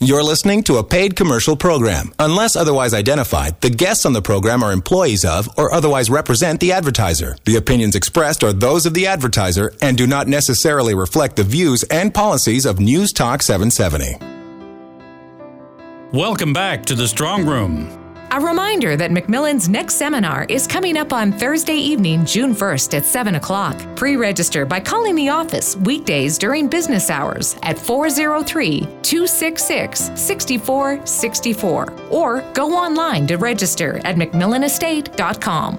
You're listening to a paid commercial program. Unless otherwise identified, the guests on the program are employees of or otherwise represent the advertiser. The opinions expressed are those of the advertiser and do not necessarily reflect the views and policies of News Talk 770. Welcome back to the Strong Room. A reminder that Macmillan's next seminar is coming up on Thursday evening, June 1st at 7 o'clock. Pre register by calling the office weekdays during business hours at 403 266 6464 or go online to register at macmillanestate.com.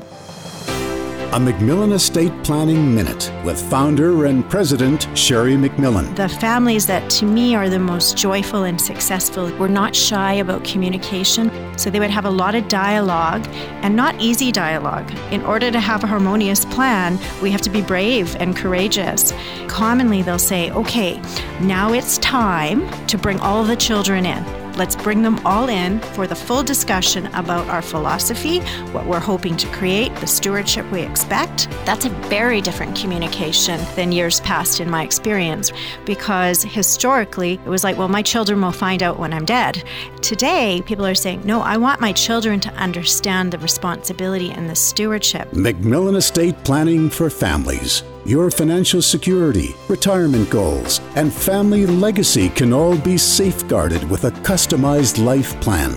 A Macmillan Estate Planning Minute with founder and president Sheri Macmillan. The families that to me are the most joyful and successful were not shy about communication. So they would have a lot of dialogue and not easy dialogue. In order to have a harmonious plan, we have to be brave and courageous. Commonly, they'll say, okay, now it's time to bring all the children in. Let's bring them all in for the full discussion about our philosophy, what we're hoping to create, the stewardship we expect. That's a very different communication than years past in my experience because historically it was like, well, my children will find out when I'm dead. Today, people are saying, no, I want my children to understand the responsibility and the stewardship. Macmillan Estate Planning for Families. Your financial security, retirement goals, and family legacy can all be safeguarded with a customized life plan.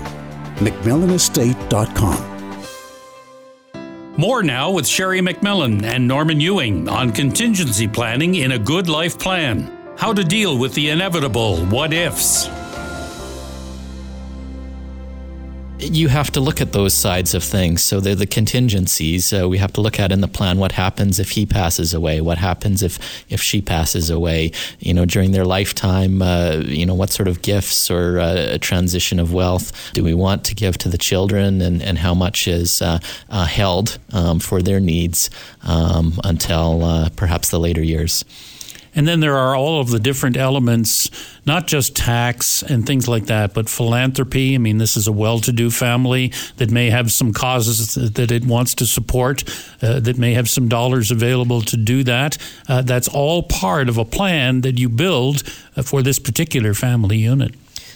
MacMillanEstate.com. More now with Sheri MacMillan and Norman Ewing on contingency planning in a good life plan. How to deal with the inevitable what ifs. You have to look at those sides of things. So they're the contingencies uh, we have to look at in the plan. What happens if he passes away? What happens if if she passes away? You know, during their lifetime, uh, you know, what sort of gifts or uh, transition of wealth do we want to give to the children, and and how much is uh, uh, held um, for their needs um, until uh, perhaps the later years. And then there are all of the different elements, not just tax and things like that, but philanthropy. I mean, this is a well to do family that may have some causes that it wants to support, uh, that may have some dollars available to do that. Uh, that's all part of a plan that you build uh, for this particular family unit.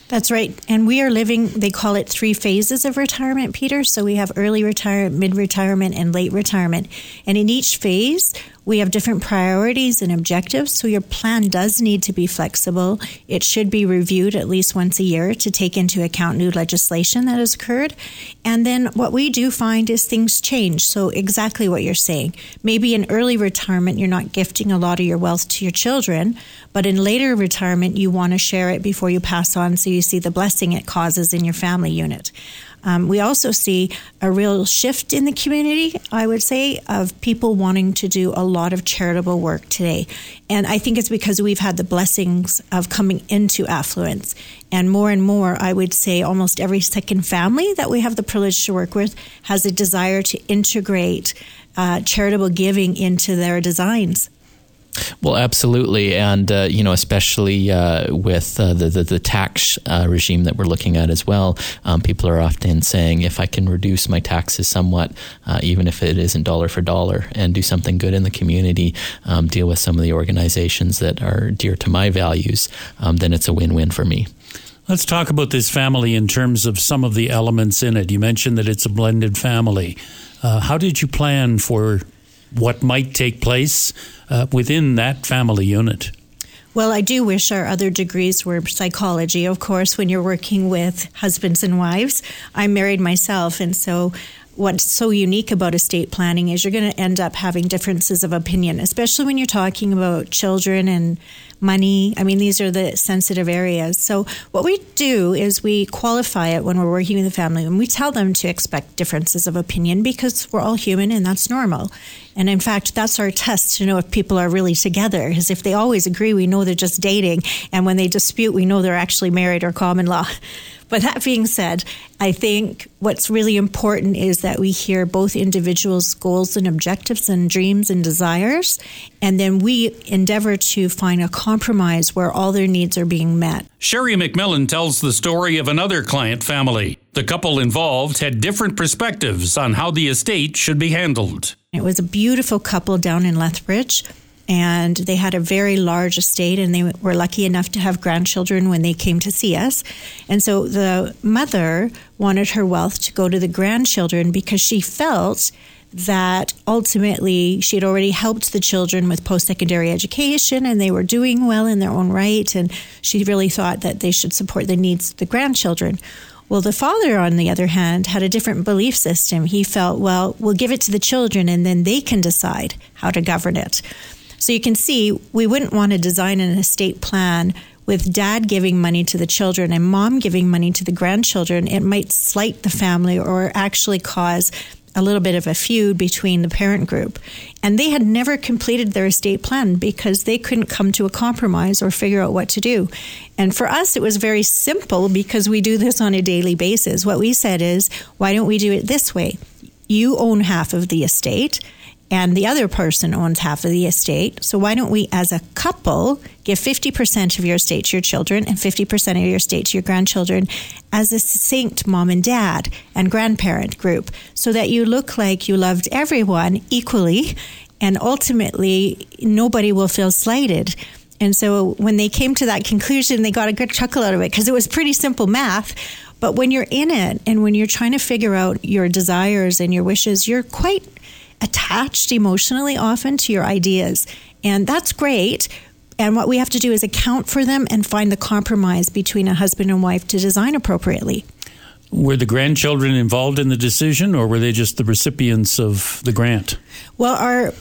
That's right. And we are living, they call it three phases of retirement, Peter. So we have early retirement, mid retirement, and late retirement. And in each phase, we have different priorities and objectives, so your plan does need to be flexible. It should be reviewed at least once a year to take into account new legislation that has occurred. And then what we do find is things change. So, exactly what you're saying. Maybe in early retirement, you're not gifting a lot of your wealth to your children, but in later retirement, you want to share it before you pass on so you see the blessing it causes in your family unit. Um, we also see a real shift in the community, I would say, of people wanting to do a lot of charitable work today. And I think it's because we've had the blessings of coming into affluence. And more and more, I would say almost every second family that we have the privilege to work with has a desire to integrate uh, charitable giving into their designs. Well, absolutely, and uh, you know, especially uh, with uh, the, the, the tax uh, regime that we're looking at as well, um, people are often saying, if I can reduce my taxes somewhat, uh, even if it isn't dollar for dollar, and do something good in the community, um, deal with some of the organizations that are dear to my values, um, then it's a win-win for me. Let's talk about this family in terms of some of the elements in it. You mentioned that it's a blended family. Uh, how did you plan for what might take place uh, within that family unit. Well, I do wish our other degrees were psychology. Of course, when you're working with husbands and wives, I'm married myself, and so what's so unique about estate planning is you're going to end up having differences of opinion, especially when you're talking about children and money. I mean, these are the sensitive areas. So, what we do is we qualify it when we're working with a family and we tell them to expect differences of opinion because we're all human and that's normal. And in fact, that's our test to know if people are really together. Because if they always agree, we know they're just dating. And when they dispute, we know they're actually married or common law. But that being said, I think what's really important is that we hear both individuals' goals and objectives and dreams and desires, and then we endeavor to find a compromise where all their needs are being met. Sheri MacMillan tells the story of another client family. The couple involved had different perspectives on how the estate should be handled. It was a beautiful couple down in Lethbridge and they had a very large estate and they were lucky enough to have grandchildren when they came to see us. And so the mother wanted her wealth to go to the grandchildren because she felt that ultimately she had already helped the children with post secondary education and they were doing well in their own right. And she really thought that they should support the needs of the grandchildren. Well, the father, on the other hand, had a different belief system. He felt, well, we'll give it to the children and then they can decide how to govern it. So you can see we wouldn't want to design an estate plan with dad giving money to the children and mom giving money to the grandchildren. It might slight the family or actually cause a little bit of a feud between the parent group. And they had never completed their estate plan because they couldn't come to a compromise or figure out what to do. And for us, it was very simple because we do this on a daily basis. What we said is, why don't we do it this way? You own half of the estate and the other person owns half of the estate. So why don't we, as a couple, give 50% of your estate to your children and 50% of your estate to your grandchildren as a succinct mom and dad and grandparent group so that you look like you loved everyone equally and ultimately nobody will feel slighted. And so when they came to that conclusion, they got a good chuckle out of it because it was pretty simple math. But when you're in it and when you're trying to figure out your desires and your wishes, you're quite attached emotionally often to your ideas. And that's great. And what we have to do is account for them and find the compromise between a husband and wife to design appropriately. Were the grandchildren involved in the decision or were they just the recipients of the grant? Well, our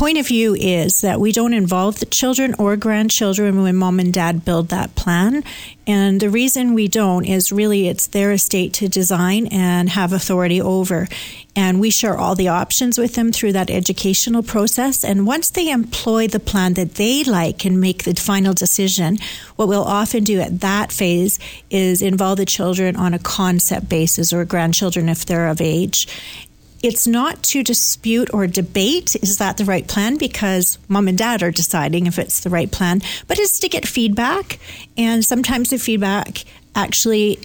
point of view is that we don't involve the children or grandchildren when mom and dad build that plan. And the reason we don't is really it's their estate to design and have authority over. And we share all the options with them through that educational process. And once they employ the plan that they like and make the final decision, what we'll often do at that phase is involve the children on a concept basis or grandchildren if they're of age it's not to dispute or debate is that the right plan because mom and dad are deciding if it's the right plan, but it's to get feedback. And sometimes the feedback actually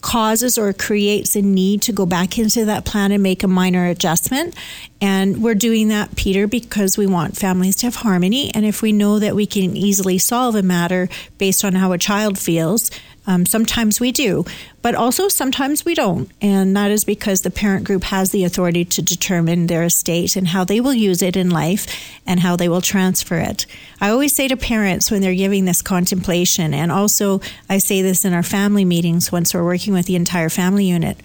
causes or creates a need to go back into that plan and make a minor adjustment. And we're doing that, Peter, because we want families to have harmony. And if we know that we can easily solve a matter based on how a child feels, um, sometimes we do, but also sometimes we don't. And that is because the parent group has the authority to determine their estate and how they will use it in life and how they will transfer it. I always say to parents when they're giving this contemplation, and also I say this in our family meetings once we're working with the entire family unit.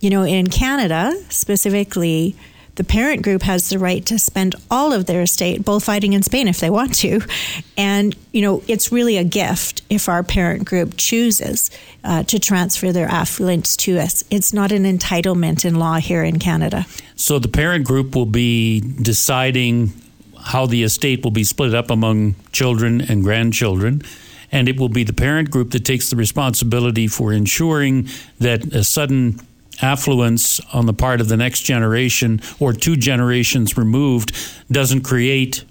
You know, in Canada specifically, the parent group has the right to spend all of their estate bullfighting in Spain if they want to. And, you know, it's really a gift if our parent group chooses uh, to transfer their affluence to us. It's not an entitlement in law here in Canada. So the parent group will be deciding how the estate will be split up among children and grandchildren and it will be the parent group that takes the responsibility for ensuring that a sudden affluence on the part of the next generation or two generations removed doesn't create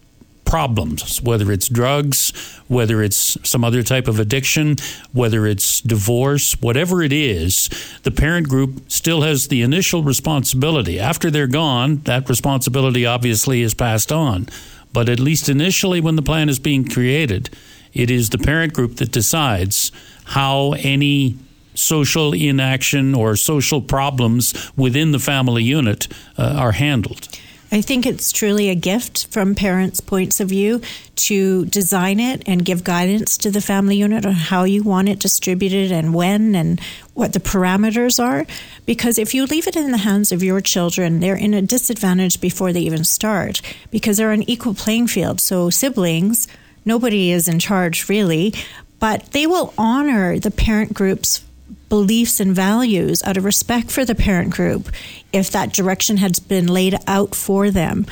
problems, whether it's drugs, whether it's some other type of addiction, whether it's divorce, whatever it is, the parent group still has the initial responsibility. After they're gone, that responsibility obviously is passed on. But at least initially, when the plan is being created, it is the parent group that decides how any social inaction or social problems within the family unit uh, are handled. I think it's truly a gift from parents' points of view to design it and give guidance to the family unit on how you want it distributed and when and what the parameters are. Because if you leave it in the hands of your children, they're in a disadvantage before they even start because they're on equal playing field. So siblings, nobody is in charge really, but they will honor the parent group's beliefs and values out of respect for the parent group if that direction has been laid out for them.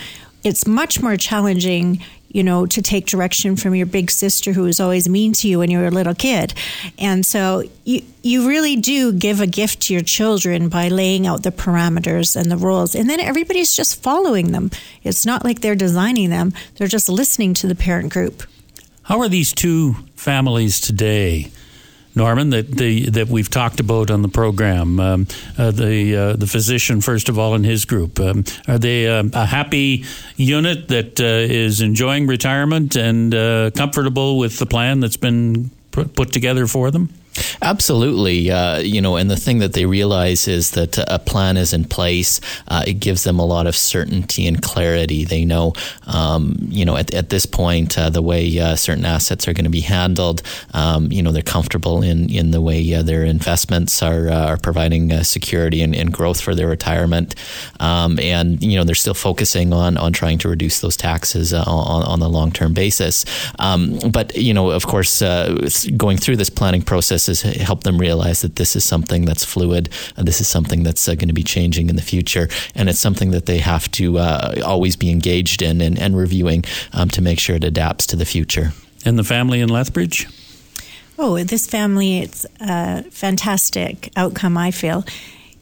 It's much more challenging, you know, to take direction from your big sister who was always mean to you when you were a little kid. And so you, you really do give a gift to your children by laying out the parameters and the rules. And then everybody's just following them. It's not like they're designing them, they're just listening to the parent group. How are these two families today? Norman, that the that we've talked about on the program. Um, uh, the uh, the physician, first of all, in his group. Um, are they uh, a happy unit that uh, is enjoying retirement and uh, comfortable with the plan that's been put together for them? Absolutely. Uh, you know, and the thing that they realize is that a plan is in place. Uh, it gives them a lot of certainty and clarity. They know, um, you know, at, at this point, uh, the way uh, certain assets are going to be handled, um, you know, they're comfortable in, in the way uh, their investments are, uh, are providing security and, and, growth for their retirement. Um, and, you know, they're still focusing on, on trying to reduce those taxes on, on the long term basis. Um, but, you know, of course, going through this planning process, has helped them realize that this is something that's fluid. and this is something that's uh, going to be changing in the future. And it's something that they have to uh, always be engaged in and, and reviewing um, to make sure it adapts to the future. And the family in Lethbridge? Oh, this family, it's a fantastic outcome, I feel.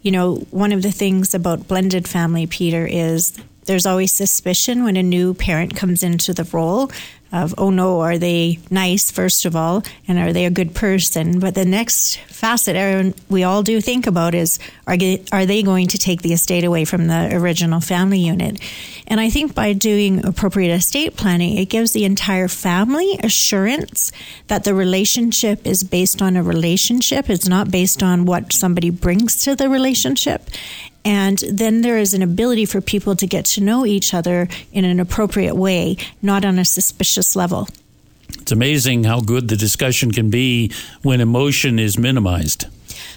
You know, one of the things about blended family, Peter, is there's always suspicion when a new parent comes into the role of, oh no, are they nice, first of all, and are they a good person? But the next facet Aaron, we all do think about is, are, are they going to take the estate away from the original family unit? And I think by doing appropriate estate planning, it gives the entire family assurance that the relationship is based on a relationship. It's not based on what somebody brings to the relationship. And then there is an ability for people to get to know each other in an appropriate way, not on a suspicious level. It's amazing how good the discussion can be when emotion is minimized.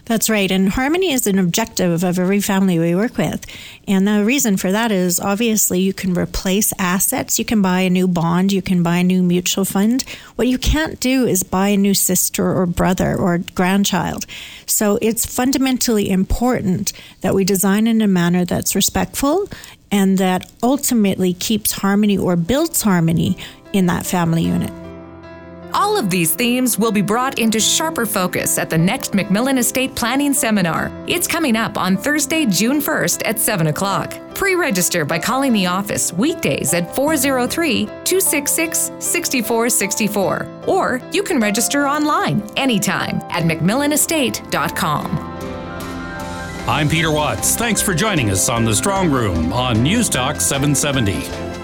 That's right. And harmony is an objective of every family we work with. And the reason for that is obviously you can replace assets. You can buy a new bond. You can buy a new mutual fund. What you can't do is buy a new sister or brother or grandchild. So it's fundamentally important that we design in a manner that's respectful and that ultimately keeps harmony or builds harmony in that family unit. All of these themes will be brought into sharper focus at the next MacMillan Estate Planning Seminar. It's coming up on Thursday, June 1st at 7 o'clock. Pre register by calling the office weekdays at 403 266 6464. Or you can register online anytime at MacMillanEstate.com. I'm Peter Watts. Thanks for joining us on The Strong Room on News Talk 770.